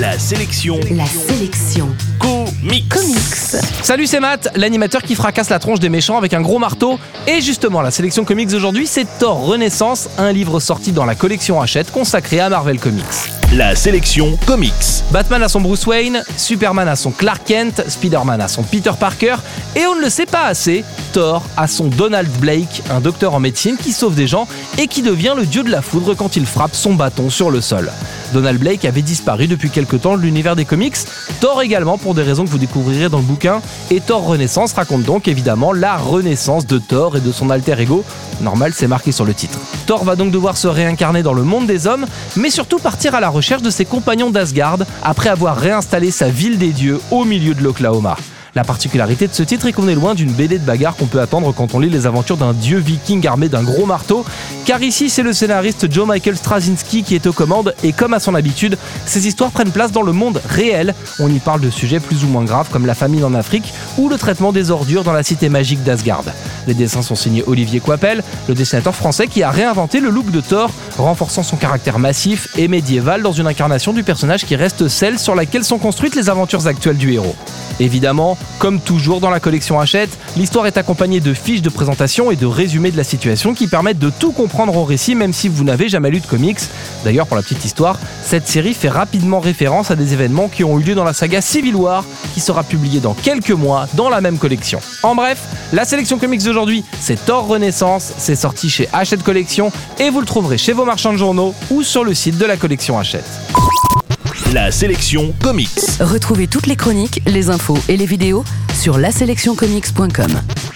La sélection. La sélection. Comics. Comics. Salut, c'est Matt, l'animateur qui fracasse la tronche des méchants avec un gros marteau. Et justement, la sélection comics d'aujourd'hui, c'est Thor Renaissance, un livre sorti dans la collection Hachette consacré à Marvel Comics. La sélection comics. Batman a son Bruce Wayne, Superman a son Clark Kent, Spider-Man a son Peter Parker, et on ne le sait pas assez, Thor a son Donald Blake, un docteur en médecine qui sauve des gens et qui devient le dieu de la foudre quand il frappe son bâton sur le sol. Donald Blake avait disparu depuis quelque temps de l'univers des comics, Thor également pour des raisons que vous découvrirez dans le bouquin, et Thor Renaissance raconte donc évidemment la renaissance de Thor et de son alter ego. Normal, c'est marqué sur le titre. Thor va donc devoir se réincarner dans le monde des hommes, mais surtout partir à la recherche de ses compagnons d'Asgard après avoir réinstallé sa ville des dieux au milieu de l'Oklahoma. La particularité de ce titre est qu'on est loin d'une BD de bagarre qu'on peut attendre quand on lit les aventures d'un dieu viking armé d'un gros marteau, car ici c'est le scénariste Joe Michael Straczynski qui est aux commandes et comme à son habitude, ces histoires prennent place dans le monde réel. On y parle de sujets plus ou moins graves comme la famine en Afrique ou le traitement des ordures dans la cité magique d'Asgard. Les dessins sont signés Olivier Coipel, le dessinateur français qui a réinventé le look de Thor, renforçant son caractère massif et médiéval dans une incarnation du personnage qui reste celle sur laquelle sont construites les aventures actuelles du héros. Évidemment, comme toujours dans la collection Hachette, l'histoire est accompagnée de fiches de présentation et de résumés de la situation qui permettent de tout comprendre au récit même si vous n'avez jamais lu de comics. D'ailleurs, pour la petite histoire, cette série fait rapidement référence à des événements qui ont eu lieu dans la saga Civil War qui sera publiée dans quelques mois dans la même collection. En bref, la sélection comics d'aujourd'hui, c'est Thor Renaissance, c'est sorti chez Hachette Collection et vous le trouverez chez vos marchands de journaux ou sur le site de la collection Hachette. La sélection comics. Retrouvez toutes les chroniques, les infos et les vidéos sur laselectioncomics.com.